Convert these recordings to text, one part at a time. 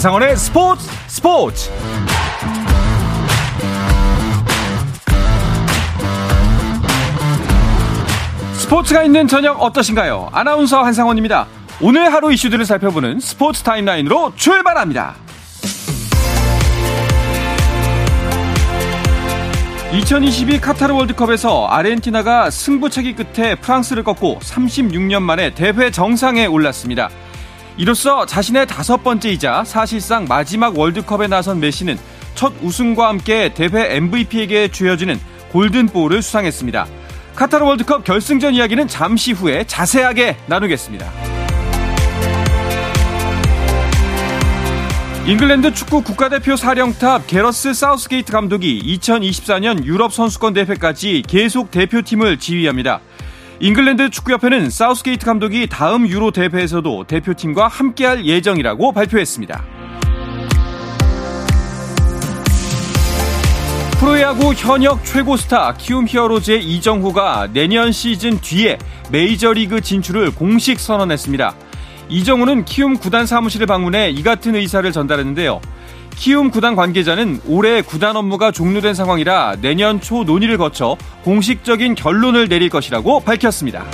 한상원의 스포츠 스포츠 스포츠가 있는 저녁 어떠신가요? 아나운서 한상원입니다. 오늘 하루 이슈들을 살펴보는 스포츠 타임라인으로 출발합니다. 2022 카타르 월드컵에서 아르헨티나가 승부차기 끝에 프랑스를 꺾고 36년 만에 대회 정상에 올랐습니다. 이로써 자신의 다섯 번째이자 사실상 마지막 월드컵에 나선 메시는 첫 우승과 함께 대회 MVP에게 주어지는 골든볼을 수상했습니다. 카타르 월드컵 결승전 이야기는 잠시 후에 자세하게 나누겠습니다. 잉글랜드 축구 국가대표 사령탑 게러스 사우스게이트 감독이 2024년 유럽 선수권 대회까지 계속 대표팀을 지휘합니다. 잉글랜드 축구협회는 사우스게이트 감독이 다음 유로 대회에서도 대표팀과 함께할 예정이라고 발표했습니다. 프로야구 현역 최고 스타 키움 히어로즈의 이정후가 내년 시즌 뒤에 메이저리그 진출을 공식 선언했습니다. 이정후는 키움 구단 사무실을 방문해 이 같은 의사를 전달했는데요. 키움 구단 관계자는 올해 구단 업무가 종료된 상황이라 내년 초 논의를 거쳐 공식적인 결론을 내릴 것이라고 밝혔습니다.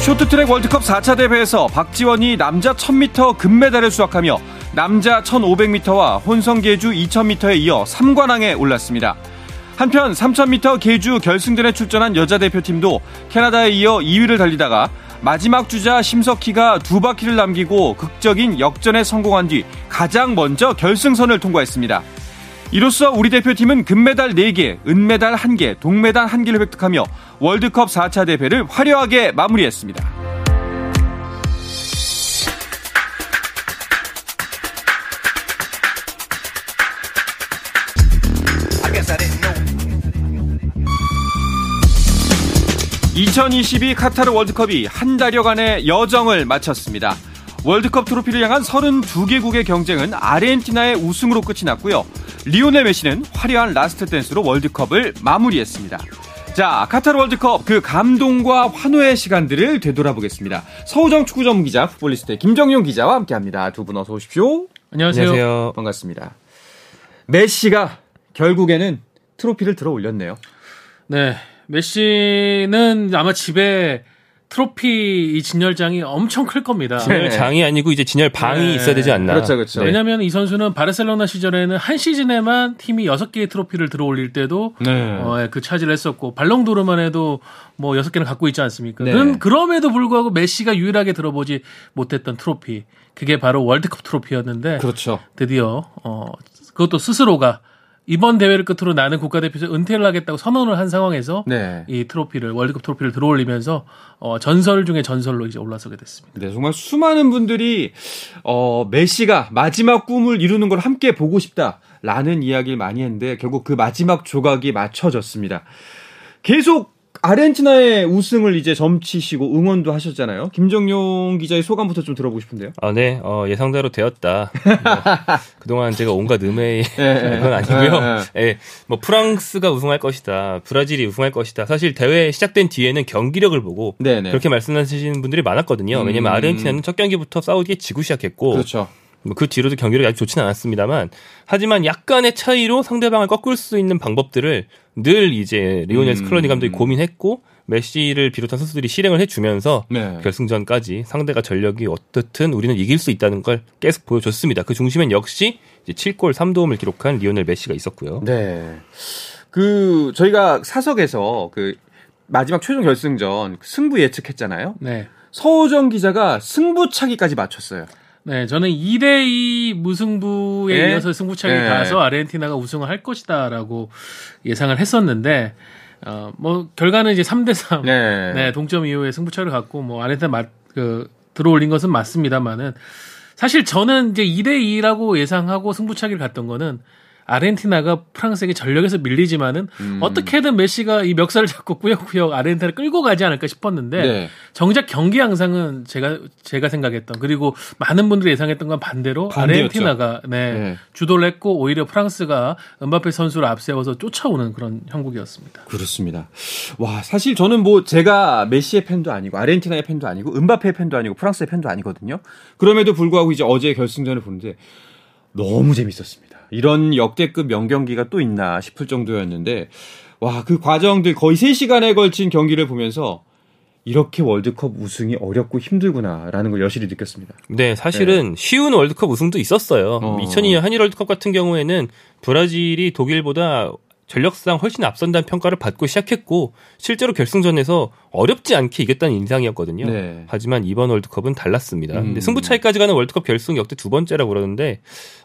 쇼트트랙 월드컵 4차 대회에서 박지원이 남자 1000m 금메달을 수확하며 남자 1500m와 혼성 계주 2000m에 이어 3관왕에 올랐습니다. 한편 3000m 계주 결승전에 출전한 여자 대표팀도 캐나다에 이어 2위를 달리다가 마지막 주자 심석희가 두 바퀴를 남기고 극적인 역전에 성공한 뒤 가장 먼저 결승선을 통과했습니다. 이로써 우리 대표팀은 금메달 4개, 은메달 1개, 동메달 1개를 획득하며 월드컵 4차 대회를 화려하게 마무리했습니다. 2022 카타르 월드컵이 한 달여간의 여정을 마쳤습니다. 월드컵 트로피를 향한 32개국의 경쟁은 아르헨티나의 우승으로 끝이 났고요. 리오넬 메시는 화려한 라스트 댄스로 월드컵을 마무리했습니다. 자, 카타르 월드컵 그 감동과 환호의 시간들을 되돌아보겠습니다. 서호정 축구 전문 기자, 풋볼리스트의 김정용 기자와 함께 합니다. 두 분 어서 오십시오. 안녕하세요. 안녕하세요. 반갑습니다. 메시가 결국에는 트로피를 들어 올렸네요. 네, 메시는 아마 집에 트로피 이 진열장이 엄청 클 겁니다. 진열장이 아니고 이제 진열방이 네. 있어야 되지 않나. 그렇죠, 그렇죠. 왜냐하면 이 선수는 바르셀로나 시절에는 한 시즌에만 팀이 6개의 트로피를 들어올릴 때도 네. 어, 예, 그 차지를 했었고 발롱도르만 해도 뭐 6개는 갖고 있지 않습니까? 네. 그럼 그럼에도 불구하고 메시가 유일하게 들어보지 못했던 트로피 그게 바로 월드컵 트로피였는데 그렇죠. 드디어 어, 그것도 스스로가 이번 대회를 끝으로 나는 국가대표에서 은퇴를 하겠다고 선언을 한 상황에서 네. 이 트로피를 월드컵 트로피를 들어올리면서 어, 전설 중에 전설로 이제 올라서게 됐습니다. 네, 정말 수많은 분들이 어, 메시가 마지막 꿈을 이루는 걸 함께 보고 싶다라는 이야기를 많이 했는데 결국 그 마지막 조각이 맞춰졌습니다. 계속 아르헨티나의 우승을 이제 점치시고 응원도 하셨잖아요. 김정용 기자의 소감부터 좀 들어보고 싶은데요. 아, 네. 어, 예상대로 되었다. 뭐, 그동안 제가 온갖 음해의 네, 건 아니고요. 네, 네. 예, 뭐 프랑스가 우승할 것이다. 브라질이 우승할 것이다. 사실 대회 시작된 뒤에는 경기력을 보고 네, 네. 그렇게 말씀하시는 분들이 많았거든요. 왜냐면 음. 아르헨티나는 첫 경기부터 싸우디에 지고 시작했고 그렇죠. 뭐그 뒤로도 경기력이 아주 좋지는 않았습니다만 하지만 약간의 차이로 상대방을 꺾을 수 있는 방법들을 늘 이제 리오넬 음. 스크로니 감독이 고민했고 메시를 비롯한 선수들이 실행을 해주면서 네. 결승전까지 상대가 전력이 어떻든 우리는 이길 수 있다는 걸 계속 보여줬습니다. 그 중심엔 역시 이제 7골 3도움을 기록한 리오넬 메시가 있었고요. 네. 그 저희가 사석에서 그 마지막 최종 결승전 승부 예측했잖아요. 네. 서호정 기자가 승부차기까지 맞췄어요. 네, 저는 2대2 무승부에 네? 이어서 승부차기 네. 가서 아르헨티나가 우승을 할 것이다라고 예상을 했었는데, 어, 뭐, 결과는 이제 3대3. 네. 네 동점 이후에 승부차를 갖고, 뭐, 아르헨티나 맞, 그, 들어올린 것은 맞습니다만은, 사실 저는 이제 2대2라고 예상하고 승부차기를 갔던 거는, 아르헨티나가 프랑스에게 전력에서 밀리지만은 음. 어떻게든 메시가 이 멱살을 잡고 꾸역꾸역 아르헨티나를 끌고 가지 않을까 싶었는데 네. 정작 경기 양상은 제가 제가 생각했던 그리고 많은 분들이 예상했던 건 반대로 반대였죠. 아르헨티나가 네, 네. 주도를 했고 오히려 프랑스가 은바페 선수를 앞세워서 쫓아오는 그런 형국이었습니다. 그렇습니다. 와 사실 저는 뭐 제가 메시의 팬도 아니고 아르헨티나의 팬도 아니고 은바페의 팬도 아니고 프랑스의 팬도 아니거든요. 그럼에도 불구하고 이제 어제 결승전을 보는데 너무 재밌었습니다. 이런 역대급 명경기가 또 있나 싶을 정도였는데 와 그 과정들 거의 3시간에 걸친 경기를 보면서 이렇게 월드컵 우승이 어렵고 힘들구나라는 걸 여실히 느꼈습니다. 네, 사실은 네. 쉬운 월드컵 우승도 있었어요. 어. 2002년 한일 월드컵 같은 경우에는 브라질이 독일보다 전력상 훨씬 앞선다는 평가를 받고 시작했고 실제로 결승전에서 어렵지 않게 이겼다는 인상이었거든요. 네. 하지만 이번 월드컵은 달랐습니다. 음. 근데 승부 차이까지 가는 월드컵 결승 역대 두 번째라고 그러는데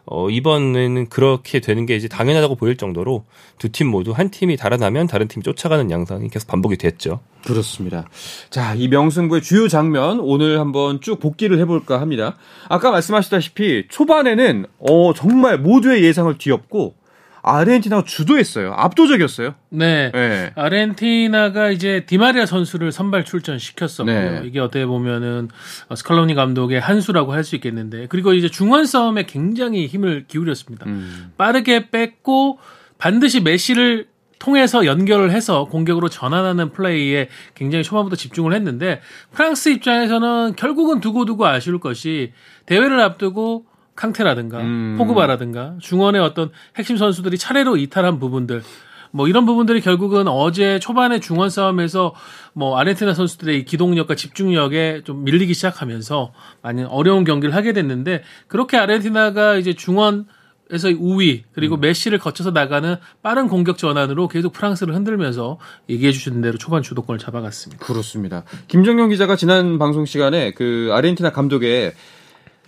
어, 이번에는 그렇게 되는 게 이제 당연하다고 보일 정도로 두 팀 모두 한 팀이 달아나면 다른 팀이 쫓아가는 양상이 계속 반복이 됐죠. 그렇습니다. 자, 이 명승부의 주요 장면 오늘 한번 쭉 복기를 해볼까 합니다. 아까 말씀하셨다시피 초반에는 어, 정말 모두의 예상을 뒤엎고 아르헨티나가 주도했어요. 압도적이었어요. 네. 네. 아르헨티나가 이제 디마리아 선수를 선발 출전시켰었고요. 네. 이게 어떻게 보면은 스칼로니 감독의 한 수라고 할 수 있겠는데 그리고 이제 중원 싸움에 굉장히 힘을 기울였습니다. 음. 빠르게 뺐고 반드시 메시를 통해서 연결을 해서 공격으로 전환하는 플레이에 굉장히 초반부터 집중을 했는데 프랑스 입장에서는 결국은 두고두고 아쉬울 것이 대회를 앞두고 캉테라든가 음. 포그바라든가 중원의 어떤 핵심 선수들이 차례로 이탈한 부분들 뭐 이런 부분들이 결국은 어제 초반에 중원 싸움에서 뭐 아르헨티나 선수들의 기동력과 집중력에 좀 밀리기 시작하면서 많이 어려운 경기를 하게 됐는데 그렇게 아르헨티나가 이제 중원 에서 우위 그리고 음. 메시를 거쳐서 나가는 빠른 공격 전환으로 계속 프랑스를 흔들면서 얘기해 주신 대로 초반 주도권을 잡아갔습니다. 그렇습니다. 김정경 기자가 지난 방송 시간에 그 아르헨티나 감독의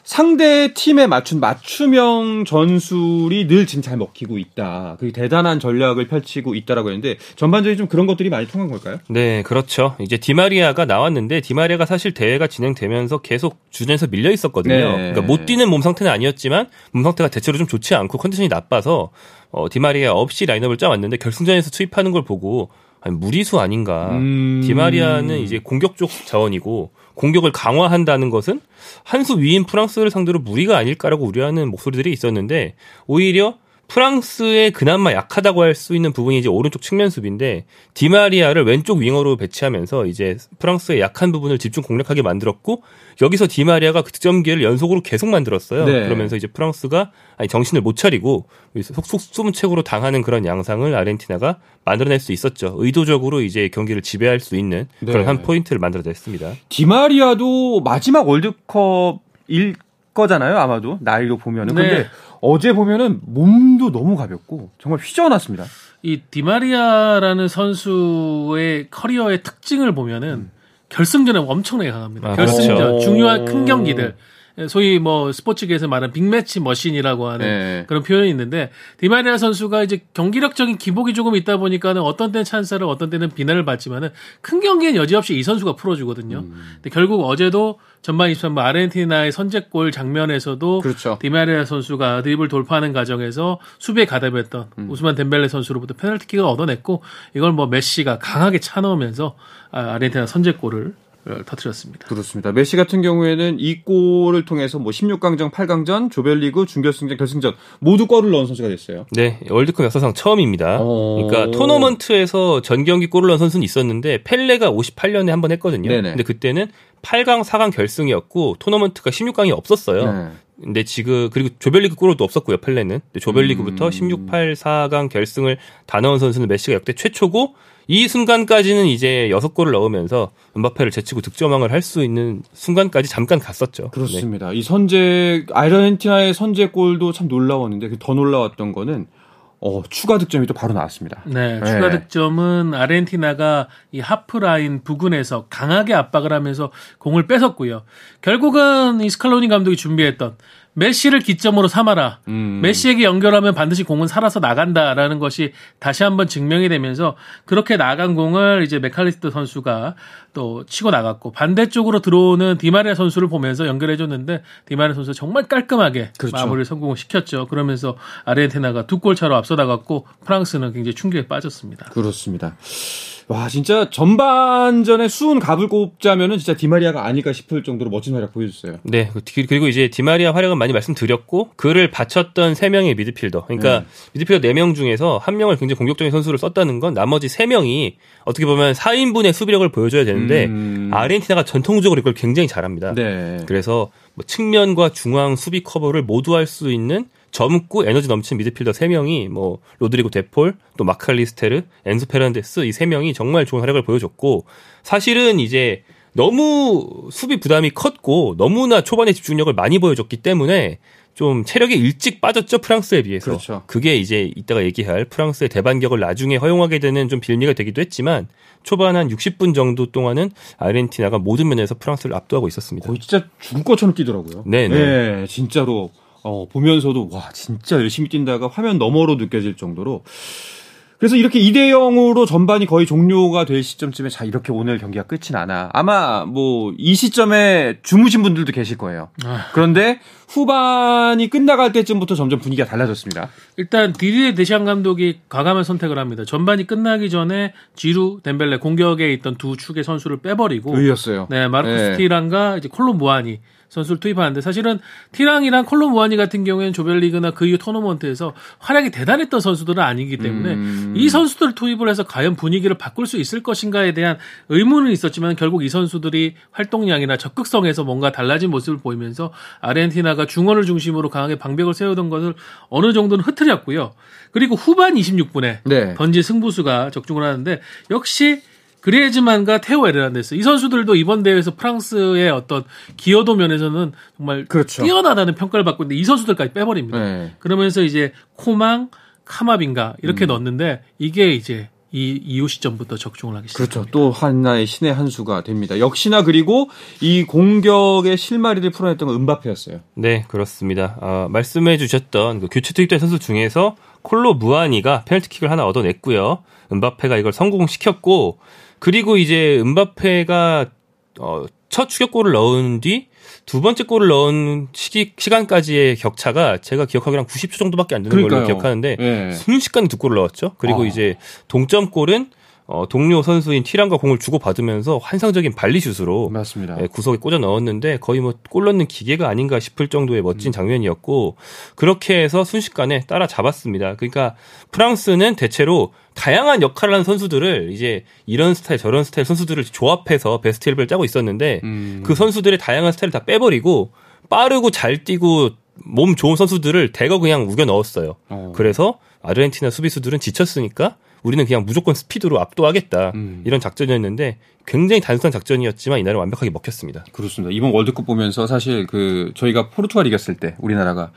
상대 팀에 맞춘 맞춤형 전술이 늘 지금 잘 먹히고 있다. 그 대단한 전략을 펼치고 있다라고 했는데 전반적인 좀 그런 것들이 많이 통한 걸까요? 네, 그렇죠. 이제 디마리아가 나왔는데 디마리아가 사실 대회가 진행되면서 계속 주전에서 밀려 있었거든요. 네. 그러니까 못 뛰는 몸 상태는 아니었지만 몸 상태가 대체로 좀 좋지 않고 컨디션이 나빠서 어, 디마리아 없이 라인업을 짜왔는데 결승전에서 투입하는 걸 보고 아니, 무리수 아닌가. 음... 디마리아는 이제 공격 쪽 자원이고 공격을 강화한다는 것은 한 수 위인 프랑스를 상대로 무리가 아닐까라고 우려하는 목소리들이 있었는데 오히려 프랑스의 그나마 약하다고 할 수 있는 부분이 이제 오른쪽 측면 수비인데 디마리아를 왼쪽 윙어로 배치하면서 이제 프랑스의 약한 부분을 집중 공략하게 만들었고 여기서 디마리아가 그 득점 기회를 연속으로 계속 만들었어요. 네. 그러면서 이제 프랑스가 아니 정신을 못 차리고 속속 수문책으로 당하는 그런 양상을 아르헨티나가 만들어낼 수 있었죠. 의도적으로 이제 경기를 지배할 수 있는 네. 그런 한 포인트를 만들어냈습니다. 디마리아도 마지막 월드컵일 거잖아요, 아마도 나이로 보면은. 네. 근데 어제 보면은 몸도 너무 가볍고 정말 휘저어놨습니다. 이 디마리아라는 선수의 커리어의 특징을 보면은 음. 결승전에 엄청나게 강합니다. 아, 결승전 그렇죠. 중요한 큰 경기들. 소위 뭐 스포츠계에서 말하는 빅매치 머신이라고 하는 네. 그런 표현이 있는데 디마리아 선수가 이제 경기력적인 기복이 조금 있다 보니까는 어떤 때는 찬사를 어떤 때는 비난을 받지만은 큰 경기엔 여지없이 이 선수가 풀어주거든요. 음. 근데 결국 어제도 전반 23분 아르헨티나의 선제골 장면에서도 그렇죠. 디마리아 선수가 드리블 돌파하는 과정에서 수비에 가담했던 음. 우스만 뎀벨레 선수로부터 페널티킥을 얻어냈고 이걸 뭐 메시가 강하게 차넣으면서 아, 아르헨티나 선제골을 터뜨렸습니다. 그렇습니다. 메시 같은 경우에는 이 골을 통해서 뭐 16강전, 8강전, 조별리그, 준결승전, 결승전 모두 골을 넣은 선수가 됐어요. 네, 월드컵 역사상 처음입니다. 오. 그러니까 토너먼트에서 전 경기 골을 넣은 선수는 있었는데 펠레가 58년에 한 번 했거든요. 네네. 근데 그때는 8강, 4강 결승이었고 토너먼트가 16강이 없었어요. 네. 근데 지금 그리고 조별리그 골도 없었고요 펠레는 조별리그부터 음. 16, 8, 4강 결승을 다 넣은 선수는 메시가 역대 최초고 이 순간까지는 이제 여섯 골을 넣으면서 은바페를 제치고 득점왕을 할 수 있는 순간까지 잠깐 갔었죠. 그렇습니다. 네. 이 선제 아르헨티나의 선제골도 참 놀라웠는데 그더 놀라웠던 거는 어, 추가 득점이 또 바로 나왔습니다. 네, 네, 추가 득점은 아르헨티나가 이 하프 라인 부근에서 강하게 압박을 하면서 공을 뺏었고요. 결국은 이 스칼로니 감독이 준비했던 메시를 기점으로 삼아라. 음. 메시에게 연결하면 반드시 공은 살아서 나간다라는 것이 다시 한번 증명이 되면서 그렇게 나간 공을 이제 메칼리스트 선수가 또 치고 나갔고 반대쪽으로 들어오는 디마리아 선수를 보면서 연결해 줬는데 디마리아 선수 정말 깔끔하게 그렇죠. 마무리를 성공을 시켰죠. 그러면서 아르헨티나가 두 골 차로 앞서 나갔고 프랑스는 굉장히 충격에 빠졌습니다. 그렇습니다. 와 진짜 전반전에 수훈 갑을 꼽자면은 진짜 디마리아가 아닐까 싶을 정도로 멋진 활약 보여줬어요. 네 그리고 이제 디마리아 활약은 많이 말씀드렸고 그를 받쳤던 세 명의 미드필더 그러니까 네. 미드필더 네명 중에서 한 명을 굉장히 공격적인 선수를 썼다는 건 나머지 세 명이 어떻게 보면 4인분의 수비력을 보여줘야 되는데 음... 아르헨티나가 전통적으로 이걸 굉장히 잘합니다. 네. 그래서 뭐 측면과 중앙 수비 커버를 모두 할 수 있는 젊고 에너지 넘치는 미드필더 3명이 뭐 로드리고 데폴, 또 마칼리스테르, 엔소 페르난데스 이 3명이 정말 좋은 활약을 보여줬고 사실은 이제 너무 수비 부담이 컸고 너무나 초반에 집중력을 많이 보여줬기 때문에 좀 체력이 일찍 빠졌죠 프랑스에 비해서 그렇죠. 그게 이제 이따가 얘기할 프랑스의 대반격을 나중에 허용하게 되는 좀 빌미가 되기도 했지만 초반 한 60분 정도 동안은 아르헨티나가 모든 면에서 프랑스를 압도하고 있었습니다. 거의 진짜 죽을 것처럼 뛰더라고요. 네네. 네, 진짜로 어, 보면서도 와 진짜 열심히 뛴다가 화면 너머로 느껴질 정도로 그래서 이렇게 2대 0으로 전반이 거의 종료가 될 시점쯤에 자 이렇게 오늘 경기가 끝이 나나 아마 뭐 이 시점에 주무신 분들도 계실 거예요. 아. 그런데 후반이 끝나갈 때쯤부터 점점 분위기가 달라졌습니다. 일단 디디에 데시안 감독이 과감한 선택을 합니다. 전반이 끝나기 전에 지루, 덴벨레 공격에 있던 두 축의 선수를 빼버리고 의였어요. 네, 마르코스 네. 티란과 이제 콜롬 무아니 선수를 투입하는데 사실은 티랑이랑 콜롬 무아니 같은 경우에는 조별리그나 그 이후 토너먼트에서 활약이 대단했던 선수들은 아니기 때문에 음. 이 선수들을 투입을 해서 과연 분위기를 바꿀 수 있을 것인가에 대한 의문은 있었지만 결국 이 선수들이 활동량이나 적극성에서 뭔가 달라진 모습을 보이면서 아르헨티나가 중원을 중심으로 강하게 방벽을 세우던 것을 어느 정도는 흐트렸고요. 그리고 후반 26분에 네. 던진 승부수가 적중을 하는데 역시 그레즈만과 테오 에르난데스 이 선수들도 이번 대회에서 프랑스의 어떤 기여도 면에서는 정말 그렇죠. 뛰어나다는 평가를 받고 있는데 이 선수들까지 빼버립니다. 네. 그러면서 이제 코망, 카마빈가 이렇게 음. 넣었는데 이게 이제 이 이후 시점부터 적중을 하기 시작합니다. 그렇죠. 또 하나의 신의 한 수가 됩니다. 역시나 그리고 이 공격의 실마리를 풀어냈던 건 은바페였어요. 네, 그렇습니다. 어, 말씀해 주셨던 그 교체 투입된 선수 중에서 콜로 무아니가 페널티킥을 하나 얻어냈고요. 은바페가 이걸 성공시켰고 그리고 이제 은바페가 어, 첫 추격골을 넣은 뒤 두 번째 골을 넣은 시기, 시간까지의 격차가 제가 기억하기로 한 90초 정도밖에 안 되는 그러니까요. 걸로 기억하는데 네. 순식간에 두 골을 넣었죠. 그리고 아. 이제 동점골은 어, 동료 선수인 티란과 공을 주고 받으면서 환상적인 발리슛으로 맞습니다. 예, 구석에 꽂아 넣었는데 거의 뭐 골 넣는 기계가 아닌가 싶을 정도의 멋진 음. 장면이었고 그렇게 해서 순식간에 따라잡았습니다. 그러니까 프랑스는 대체로 다양한 역할을 하는 선수들을 이제 이런 스타일 저런 스타일 선수들을 조합해서 베스트 11을 짜고 있었는데 음. 그 선수들의 다양한 스타일을 다 빼버리고 빠르고 잘 뛰고 몸 좋은 선수들을 대거 그냥 우겨 넣었어요. 어. 그래서 아르헨티나 수비수들은 지쳤으니까 우리는 그냥 무조건 스피드로 압도하겠다 음. 이런 작전이었는데 굉장히 단순한 작전이었지만 이날은 완벽하게 먹혔습니다. 그렇습니다. 이번 월드컵 보면서 사실 그 저희가 포르투갈 이겼을 때 우리나라가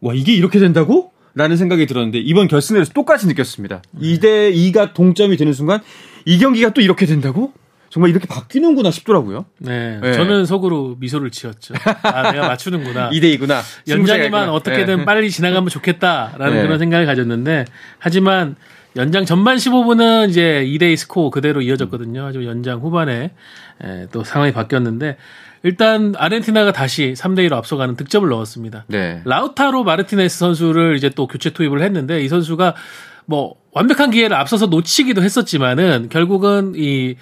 와 이게 이렇게 된다고? 라는 생각이 들었는데 이번 결승에서 똑같이 느꼈습니다. 음. 2대 2가 동점이 되는 순간 이 경기가 또 이렇게 된다고? 정말 이렇게 바뀌는구나 싶더라고요. 네. 네. 저는 속으로 미소를 지었죠. 아, 내가 맞추는구나. 2대2구나. 연장에만 어떻게든 네. 빨리 지나가면 좋겠다라는 네. 그런 생각을 가졌는데 하지만 연장 전반 15분은 이제 2대2 스코어 그대로 이어졌거든요. 하지만 연장 후반에 에, 또 상황이 바뀌었는데 일단 아르헨티나가 다시 3대 1로 앞서가는 득점을 넣었습니다. 네. 라우타로 마르티네스 선수를 이제 또 교체 투입을 했는데 이 선수가 뭐 완벽한 기회를 앞서서 놓치기도 했었지만은 결국은 이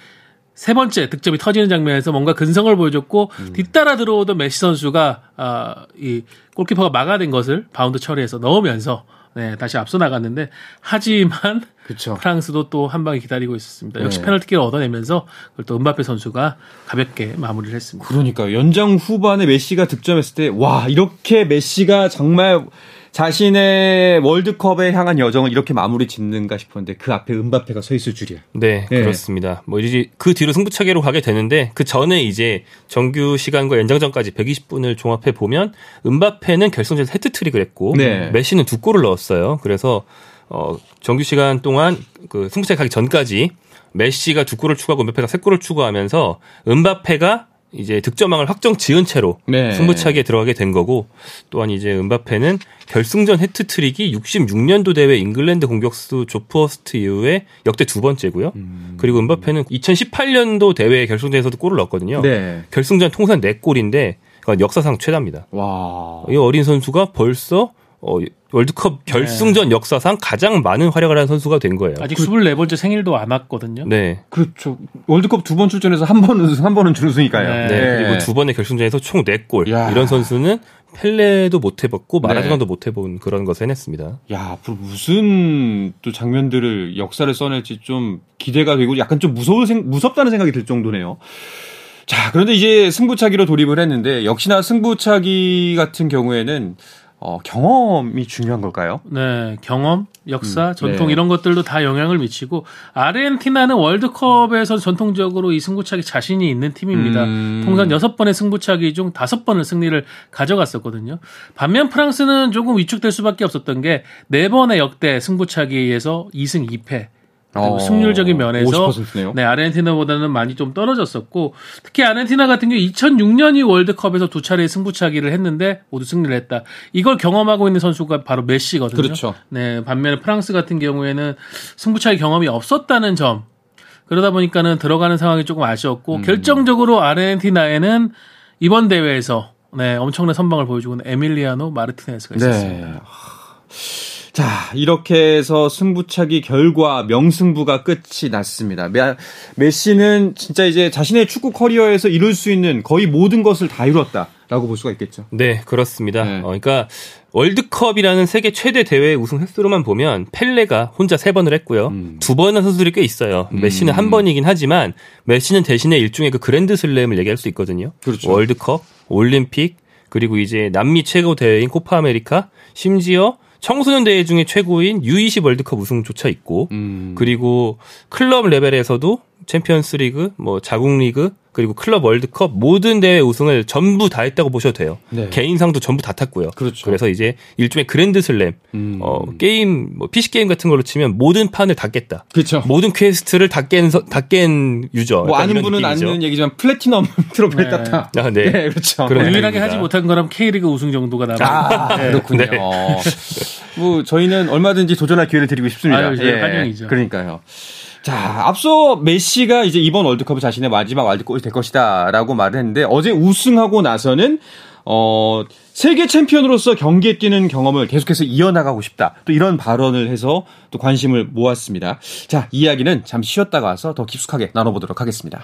세 번째 득점이 터지는 장면에서 뭔가 근성을 보여줬고 음. 뒤따라 들어오던 메시 선수가 아, 이 골키퍼가 막아낸 것을 리바운드 처리해서 넣으면서 네, 다시 앞서 나갔는데 하지만 그쵸. 프랑스도 또 한 방에 기다리고 있었습니다. 역시 네. 페널티킥을 얻어내면서 그걸 또 음바페 선수가 가볍게 마무리를 했습니다. 그러니까 연장 후반에 메시가 득점했을 때 와 이렇게 메시가 정말 자신의 월드컵에 향한 여정을 이렇게 마무리 짓는가 싶었는데 그 앞에 음바페가 서 있을 줄이야. 네, 네. 그렇습니다. 뭐 이제 그 뒤로 승부차기로 가게 되는데 그 전에 이제 정규 시간과 연장전까지 120분을 종합해 보면 은바페는 결승전에서 헤트트릭을 했고 네. 메시는 두 골을 넣었어요. 그래서 어 정규 시간 동안 그 승부차기 가기 전까지 메시가 두 골을 추가하고 은바페가 세 골을 추가하면서 은바페가 이제 득점왕을 확정 지은 채로 네. 승부차기에 들어가게 된 거고 또한 이제 은바페는 결승전 해트트릭이 66년도 대회 잉글랜드 공격수 조프어스트 이후에 역대 두 번째고요. 음. 그리고 은바페는 2018년도 대회 결승전에서도 골을 넣었거든요. 네. 결승전 통산 4골인데 역사상 최다입니다. 와. 이 어린 선수가 벌써 어, 월드컵 결승전 네. 역사상 가장 많은 활약을 한 선수가 된 거예요. 아직 그, 24번째 생일도 안 왔거든요. 네. 그렇죠. 월드컵 두 번 출전해서 한 번은 우승, 한 번은 준우승이니까요. 네. 네. 그리고 두 번의 결승전에서 총 4골. 야. 이런 선수는 펠레도 못 해봤고 마라도나도 네. 못 해본 그런 것을 해냈습니다. 야, 앞으로 무슨 또 장면들을 역사를 써낼지 좀 기대가 되고 약간 좀 무서운 생, 무섭다는 생각이 들 정도네요. 자, 그런데 이제 승부차기로 돌입을 했는데 역시나 승부차기 같은 경우에는 어, 경험이 중요한 걸까요? 네, 경험, 역사, 음, 전통 네. 이런 것들도 다 영향을 미치고 아르헨티나는 월드컵에서 전통적으로 이 승부차기 자신이 있는 팀입니다. 음. 통산 6번의 승부차기 중 5번을 승리를 가져갔었거든요. 반면 프랑스는 조금 위축될 수밖에 없었던 게 4번의 역대 승부차기에서 2승 2패 어, 승률적인 면에서 네, 아르헨티나보다는 많이 좀 떨어졌었고 특히 아르헨티나 같은 경우 2006년 이 월드컵에서 두 차례 승부차기를 했는데 모두 승리를 했다. 이걸 경험하고 있는 선수가 바로 메시거든요. 그렇죠. 네, 반면에 프랑스 같은 경우에는 승부차기 경험이 없었다는 점. 그러다 보니까는 들어가는 상황이 조금 아쉬웠고 음. 결정적으로 아르헨티나에는 이번 대회에서 네, 엄청난 선방을 보여주고 있는 에밀리아노 마르티네스가 있었습니다. 네. 자, 이렇게 해서 승부차기 결과 명승부가 끝이 났습니다. 메시는 진짜 이제 자신의 축구 커리어에서 이룰 수 있는 거의 모든 것을 다 이뤘다라고 볼 수가 있겠죠. 네, 그렇습니다. 네. 어, 그러니까 월드컵이라는 세계 최대 대회 우승 횟수로만 보면 펠레가 혼자 세 번을 했고요. 음. 두 번은 선수들이 꽤 있어요. 음. 메시는 한 번이긴 하지만 메시는 대신에 일종의 그 그랜드 슬램을 얘기할 수 있거든요. 그렇죠. 월드컵, 올림픽, 그리고 이제 남미 최고 대회인 코파 아메리카, 심지어 청소년 대회 중에 최고인 U20 월드컵 우승조차 있고 음. 그리고 클럽 레벨에서도 챔피언스 리그, 뭐 자국 리그, 그리고 클럽 월드컵 모든 대회 우승을 전부 다 했다고 보셔도 돼요. 네. 개인상도 전부 다 탔고요. 그렇죠. 그래서 이제 일종의 그랜드 슬램, 음. 어, 게임, 뭐 PC 게임 같은 걸로 치면 모든 판을 다 깼다. 그렇죠. 모든 quest를 다 깬, 다깬 user. 뭐 아는 분은 느낌이죠. 아는 얘기지만 플래티넘 트로피를 네. 땄다. 아, 네. 네. 그렇죠. 유일하게 하지 못한 거라면 K리그 우승 정도가 남아. 아, 네. 그렇군요. 네. 뭐 저희는 얼마든지 도전할 기회를 드리고 싶습니다. 아유, 예. 환영이죠. 그러니까요. 자, 앞서 메시가 이제 이번 월드컵이 자신의 마지막 월드컵이 될 것이다라고 말을 했는데 어제 우승하고 나서는 어, 세계 챔피언으로서 경기에 뛰는 경험을 계속해서 이어나가고 싶다. 또 이런 발언을 해서 또 관심을 모았습니다. 자, 이야기는 잠시 쉬었다가 와서 더 깊숙하게 나눠보도록 하겠습니다.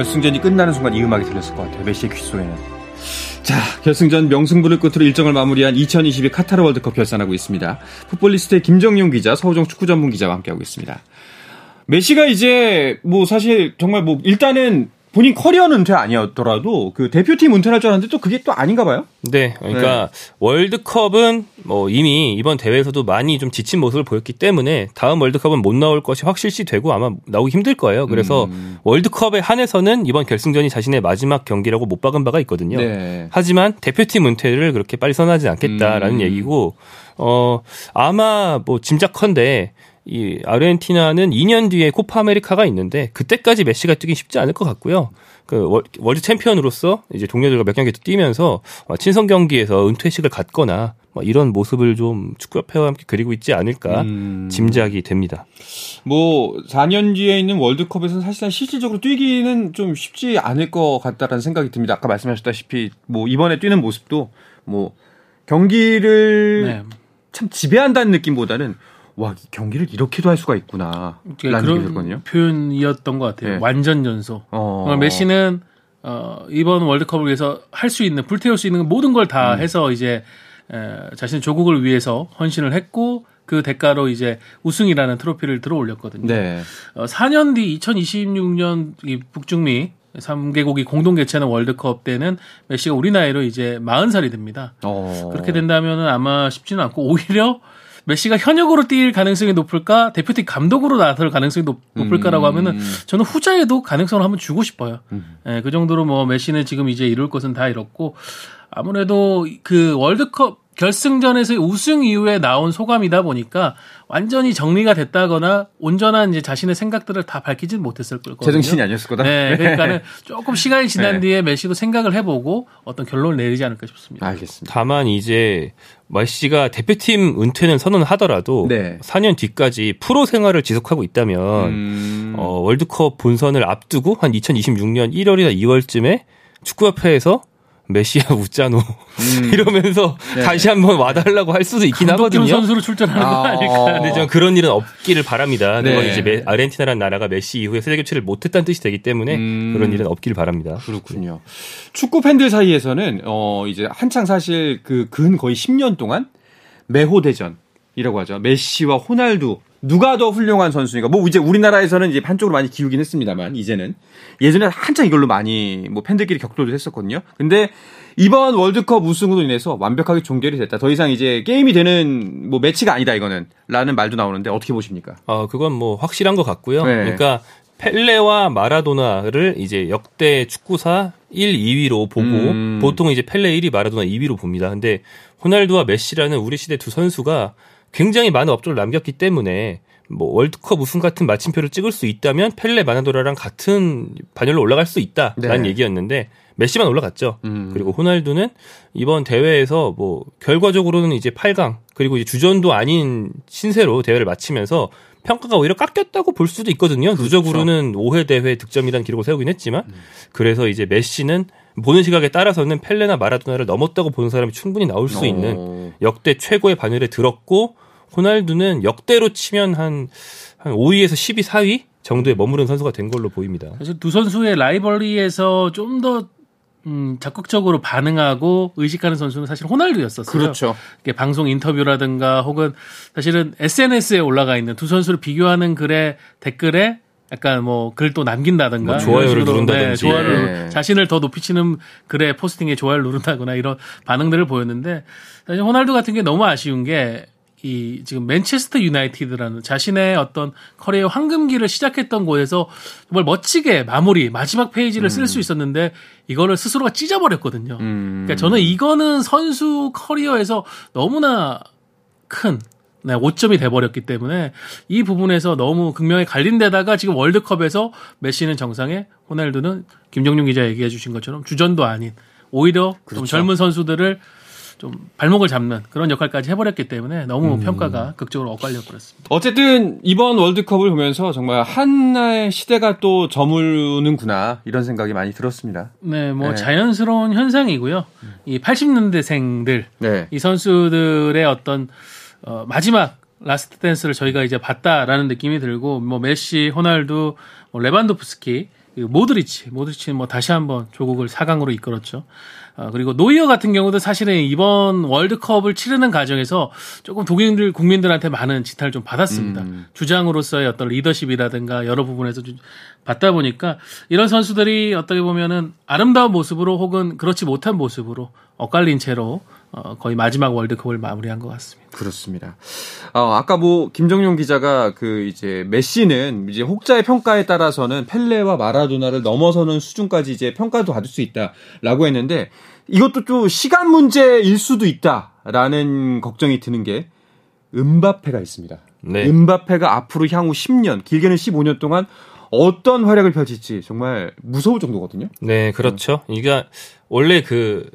결승전이 끝나는 순간 이 음악이 들렸을 것 같아요. 메시의 귓속에는. 자, 결승전 명승부를 끝으로 일정을 마무리한 2022 카타르 월드컵 결산하고 있습니다. 풋볼리스트의 김정용 기자, 서우정 축구 전문 기자와 함께하고 있습니다. 메시가 이제 뭐 사실 정말 뭐 일단은 본인 커리어는 은퇴 아니었더라도 그 대표팀 은퇴할 줄 알았는데 또 그게 또 아닌가 봐요? 네. 그러니까 네. 월드컵은 뭐 이미 이번 대회에서도 많이 좀 지친 모습을 보였기 때문에 다음 월드컵은 못 나올 것이 확실시 되고 아마 나오기 힘들 거예요. 그래서 음. 월드컵에 한해서는 이번 결승전이 자신의 마지막 경기라고 못 박은 바가 있거든요. 네. 하지만 대표팀 은퇴를 그렇게 빨리 선하지 않겠다라는 음. 얘기고 어 아마 뭐 짐작컨대 이 아르헨티나는 2년 뒤에 코파 아메리카가 있는데 그때까지 메시가 뛰기 쉽지 않을 것 같고요. 그 월드 챔피언으로서 이제 동료들과 몇 경기 뛰면서 친선 경기에서 은퇴식을 갖거나 뭐 이런 모습을 좀 축구협회와 함께 그리고 있지 않을까 음... 짐작이 됩니다. 뭐 4년 뒤에 있는 월드컵에서는 사실상 실질적으로 뛰기는 좀 쉽지 않을 것 같다라는 생각이 듭니다. 아까 말씀하셨다시피 뭐 이번에 뛰는 모습도 뭐 경기를 네. 참 지배한다는 느낌보다는 와 경기를 이렇게도 할 수가 있구나. 그런 표현이었던 것 같아요. 네. 완전 연소. 어. 메시는 어, 이번 월드컵을 위해서 할 수 있는 불태울 수 있는 모든 걸다 음. 해서 이제 에, 자신의 조국을 위해서 헌신을 했고 그 대가로 이제 우승이라는 트로피를 들어 올렸거든요. 네. 어, 4년 뒤 2026년 이 북중미 3개국이 공동 개최하는 월드컵 때는 메시가 우리 나이로 이제 40살이 됩니다. 어. 그렇게 된다면 아마 쉽지는 않고 오히려 메시가 현역으로 뛸 가능성이 높을까 대표팀 감독으로 나설 가능성이 높, 을까라고 음. 하면은 저는 후자에도 가능성을 한번 주고 싶어요. 음. 예, 그 정도로 뭐 메시는 지금 이제 이룰 것은 다 이뤘고 아무래도 그 월드컵 결승전에서 우승 이후에 나온 소감이다 보니까 완전히 정리가 됐다거나 온전한 이제 자신의 생각들을 다 밝히진 못했을 거거든요. 제정신이 아니었을 거다. 네, 그러니까는 조금 시간이 지난 네. 뒤에 메시도 생각을 해보고 어떤 결론을 내리지 않을까 싶습니다. 알겠습니다. 다만 이제 메시가 대표팀 은퇴는 선언하더라도 네. 4년 뒤까지 프로 생활을 지속하고 있다면 음... 어, 월드컵 본선을 앞두고 한 2026년 1월이나 2월쯤에 축구협회에서 메시아 웃자노 음. 이러면서 네. 다시 한번 와달라고 할 수도 있긴 하거든요. 선수로 출전하는 아. 거 아닐까. 근데 저는 그런 일은 없기를 바랍니다. 네. 그건 이제 메, 아르헨티나라는 나라가 메시 이후에 세대 교체를 못했다는 뜻이 되기 때문에 음. 그런 일은 없기를 바랍니다. 그렇군요. 축구 팬들 사이에서는 어 이제 한창 사실 그 근 거의 10년 동안 메호 대전 이라고 하죠. 메시와 호날두 누가 더 훌륭한 선수인가? 뭐 이제 우리나라에서는 이제 한쪽으로 많이 기우긴 했습니다만 이제는 예전에 한창 이걸로 많이 뭐 팬들끼리 격돌도 했었거든요. 근데 이번 월드컵 우승으로 인해서 완벽하게 종결이 됐다. 더 이상 이제 게임이 되는 뭐 매치가 아니다 이거는 라는 말도 나오는데 어떻게 보십니까? 어 그건 뭐 확실한 것 같고요. 네. 그러니까 펠레와 마라도나를 이제 역대 축구사 1, 2위로 보고 음. 보통 이제 펠레 1위, 마라도나 2위로 봅니다. 근데 호날두와 메시라는 우리 시대 두 선수가 굉장히 많은 업적을 남겼기 때문에 뭐 월드컵 우승 같은 마침표를 찍을 수 있다면 펠레 마나도라랑 같은 반열로 올라갈 수 있다라는 네. 얘기였는데 메시만 올라갔죠. 음. 그리고 호날두는 이번 대회에서 뭐 결과적으로는 이제 8강 그리고 이제 주전도 아닌 신세로 대회를 마치면서 평가가 오히려 깎였다고 볼 수도 있거든요. 그렇죠. 누적으로는 5회 대회 득점이라는 기록을 세우긴 했지만 음. 그래서 이제 메시는 보는 시각에 따라서는 펠레나 마라도나를 넘었다고 보는 사람이 충분히 나올 수 있는 어. 역대 최고의 반열에 들었고 호날두는 역대로 치면 한, 한 5위에서 12, 4위 정도에 머무른 선수가 된 걸로 보입니다. 사실 두 선수의 라이벌리에서 좀더 음, 적극적으로 반응하고 의식하는 선수는 사실 호날두였었어요. 그렇죠. 방송 인터뷰라든가 혹은 사실은 SNS에 올라가 있는 두 선수를 비교하는 글에 댓글에 약간 뭐글또 남긴다든가 뭐 좋아요를 누른다든지 네, 좋아요를 네. 자신을 더 높이치는 글에 포스팅에 좋아요를 누른다거나 이런 반응들을 보였는데 사실 호날두 같은 게 너무 아쉬운 게 이 지금 맨체스터 유나이티드라는 자신의 어떤 커리어 황금기를 시작했던 곳에서 정말 멋지게 마무리 마지막 페이지를 쓸수 음. 있었는데 이거를 스스로가 찢어버렸거든요. 음. 그러니까 저는 이거는 선수 커리어에서 너무나 큰 네, 오점이 돼버렸기 때문에 이 부분에서 너무 극명히 갈린 데다가 지금 월드컵에서 메시는 정상에 호날두는 김정용 기자 얘기해 주신 것처럼 주전도 아닌 오히려 그렇죠. 좀 젊은 선수들을 좀 발목을 잡는 그런 역할까지 해버렸기 때문에 너무 음. 평가가 극적으로 엇갈려 버렸습니다. 어쨌든 이번 월드컵을 보면서 정말 하나의 시대가 또 저무는구나 이런 생각이 많이 들었습니다. 네, 뭐 네. 자연스러운 현상이고요. 이 80년대생들 네. 이 선수들의 어떤 어, 마지막 last dance를 저희가 이제 봤다라는 느낌이 들고 뭐 메시, 호날두, 뭐 레반도프스키, 모드리치, 모드리치는 뭐 다시 한번 조국을 4강으로 이끌었죠. 어, 그리고 노이어 같은 경우도 사실은 이번 월드컵을 치르는 과정에서 조금 독일 국민들한테 많은 지탄을 좀 받았습니다. 음. 주장으로서의 어떤 리더십이라든가 여러 부분에서 좀 받다 보니까 이런 선수들이 어떻게 보면은 아름다운 모습으로 혹은 그렇지 못한 모습으로 엇갈린 채로 어, 거의 마지막 월드컵을 마무리한 것 같습니다. 그렇습니다. 어, 아까 뭐 김정용 기자가 그 이제 메시는 이제 혹자의 평가에 따라서는 펠레와 마라도나를 넘어서는 수준까지 이제 평가도 받을 수 있다라고 했는데 이것도 좀 시간 문제일 수도 있다라는 걱정이 드는 게 은바페가 있습니다. 네. 은바페가 앞으로 향후 10년, 길게는 15년 동안 어떤 활약을 펼칠지 정말 무서울 정도거든요. 네, 그렇죠. 이게 원래 그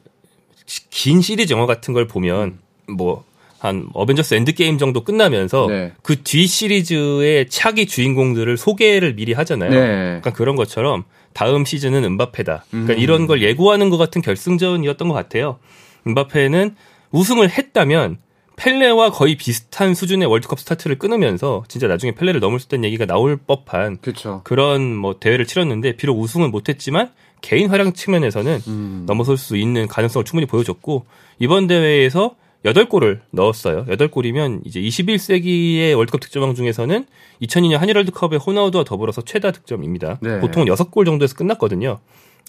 긴 시리즈 영화 같은 걸 보면 뭐 한 어벤져스 엔드게임 정도 끝나면서 네. 그뒤 시리즈의 차기 주인공들을 소개를 미리 하잖아요. 네. 약간 그런 것처럼 다음 시즌은 음바페다. 그러니까 음. 이런 걸 예고하는 것 같은 결승전이었던 것 같아요. 음바페는 우승을 했다면 펠레와 거의 비슷한 수준의 월드컵 스타트를 끊으면서 진짜 나중에 펠레를 넘을 수 있다는 얘기가 나올 법한 그쵸. 그런 뭐 대회를 치렀는데 비록 우승은 못했지만 개인 활약 측면에서는 음. 넘어설 수 있는 가능성을 충분히 보여줬고 이번 대회에서 8골을 넣었어요. 8골이면 이제 21세기의 월드컵 득점왕 중에서는 2002년 한일 월드컵의 호나우두와 더불어서 최다 득점입니다. 네. 보통 6골 정도에서 끝났거든요.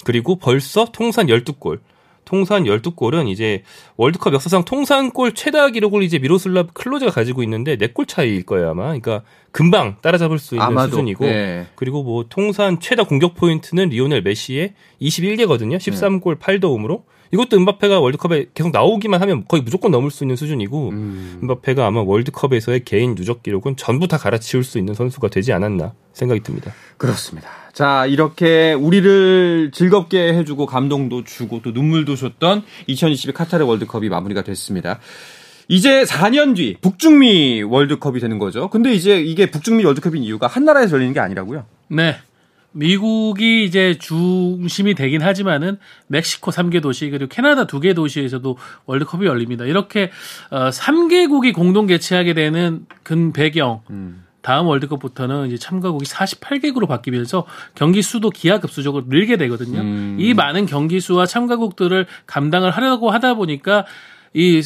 그리고 벌써 통산 12골. 통산 12골은 이제 월드컵 역사상 통산골 최다 기록을 이제 미로슬라브 클로제가 가지고 있는데 4골 차이일 거예요, 아마. 그러니까 금방 따라잡을 수 있는 아마도, 수준이고 네. 그리고 뭐 통산 최다 공격 포인트는 리오넬 메시의 21개거든요. 13골 8도움으로. 이것도 음바페가 월드컵에 계속 나오기만 하면 거의 무조건 넘을 수 있는 수준이고 음. 음바페가 아마 월드컵에서의 개인 누적 기록은 전부 다 갈아치울 수 있는 선수가 되지 않았나 생각이 듭니다. 그렇습니다. 자, 이렇게 우리를 즐겁게 해주고 감동도 주고 또 눈물도 줬던 2022 카타르 월드컵이 마무리가 됐습니다. 이제 4년 뒤 북중미 월드컵이 되는 거죠. 근데 이제 이게 북중미 월드컵인 이유가 한 나라에서 열리는 게 아니라고요? 네. 미국이 이제 중심이 되긴 하지만은 멕시코 3개 도시 그리고 캐나다 2개 도시에서도 월드컵이 열립니다. 이렇게 어 3개국이 공동 개최하게 되는 근 배경 음. 다음 월드컵부터는 이제 참가국이 48개국으로 바뀌면서 경기 수도 기하급수적으로 늘게 되거든요. 음. 이 많은 경기 수와 참가국들을 감당을 하려고 하다 보니까 이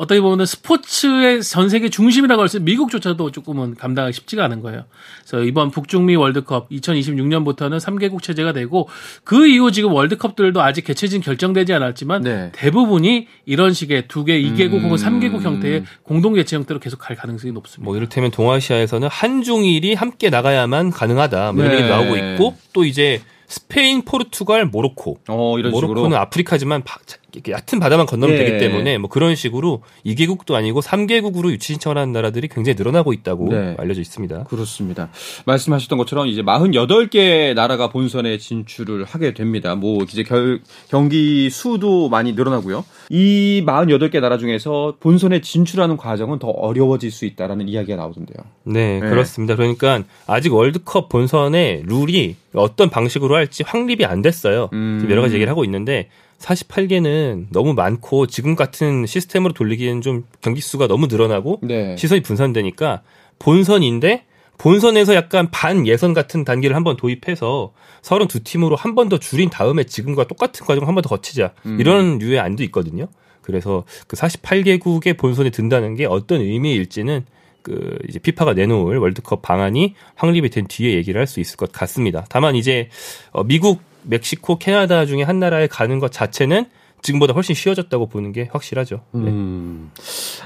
어떻게 보면 스포츠의 전 세계 중심이라고 할 수 있는 미국조차도 조금은 감당하기 쉽지가 않은 거예요. 그래서 이번 북중미 월드컵 2026년부터는 3개국 체제가 되고 그 이후 지금 월드컵들도 아직 개최진 결정되지 않았지만 네. 대부분이 이런 식의 두 개, 2개국 음... 혹은 3개국 형태의 공동 개최 형태로 계속 갈 가능성이 높습니다. 뭐 이를테면 동아시아에서는 한중일이 함께 나가야만 가능하다. 뭐 이런 네. 얘기 나오고 있고 또 이제 스페인, 포르투갈, 모로코. 어, 이런 모로코는 식으로. 아프리카지만 바, 얕은 바다만 건너면 네. 되기 때문에 뭐 그런 식으로 2개국도 아니고 3개국으로 유치 신청을 하는 나라들이 굉장히 늘어나고 있다고 네. 알려져 있습니다. 그렇습니다. 말씀하셨던 것처럼 이제 48개 나라가 본선에 진출을 하게 됩니다. 뭐 이제 결, 경기 수도 많이 늘어나고요. 이 48개 나라 중에서 본선에 진출하는 과정은 더 어려워질 수 있다라는 이야기가 나오던데요. 네, 네. 그렇습니다. 그러니까 아직 월드컵 본선의 룰이 어떤 방식으로 할지 확립이 안 됐어요. 음. 여러 가지 얘기를 하고 있는데 48개는 너무 많고 지금 같은 시스템으로 돌리기에는 좀 경기 수가 너무 늘어나고 네. 시선이 분산되니까 본선인데 본선에서 약간 반 예선 같은 단계를 한번 도입해서 32팀으로 한 번 더 줄인 다음에 지금과 똑같은 과정 한번 더 거치자. 음. 이런 류의 안도 있거든요. 그래서 그 48개국의 본선에 든다는 게 어떤 의미일지는 그 이제 피파가 내놓을 월드컵 방안이 확립이 된 뒤에 얘기를 할 수 있을 것 같습니다. 다만 이제 어 미국, 멕시코, 캐나다 중에 한 나라에 가는 것 자체는 지금보다 훨씬 쉬워졌다고 보는 게 확실하죠. 네. 음,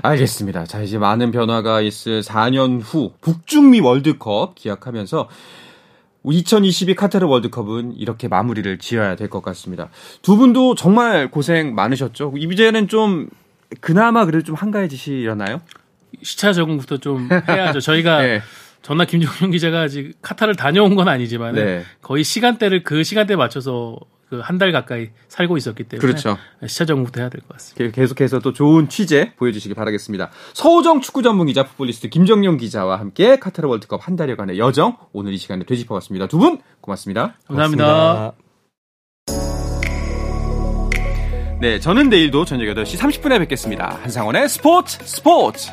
알겠습니다. 자, 이제 많은 변화가 있을 4년 후 북중미 월드컵 기약하면서 2022 카타르 월드컵은 이렇게 마무리를 지어야 될 것 같습니다. 두 분도 정말 고생 많으셨죠? 이제는 좀 그나마 그래도 좀 한가해지시려나요? 시차 적응부터 좀 해야죠. 저희가 네. 전나 김종현 기자가 아직 카타를 다녀온 건 아니지만 네. 거의 시간대를 그 시간대에 맞춰서 그 한 달 가까이 살고 있었기 때문에 그렇죠. 시차 적응부터 해야 될 것 같습니다. 계속해서 또 좋은 취재 보여주시기 바라겠습니다. 서우정 축구 전문 기자 풋볼리스트 김정용 기자와 함께 카타르 월드컵 한 달여간의 여정 오늘 이 시간에 되짚어봤습니다. 두 분 고맙습니다. 감사합니다. 고맙습니다. 네, 저는 내일도 저녁 8시 30분에 뵙겠습니다. 한상원의 스포츠 스포츠!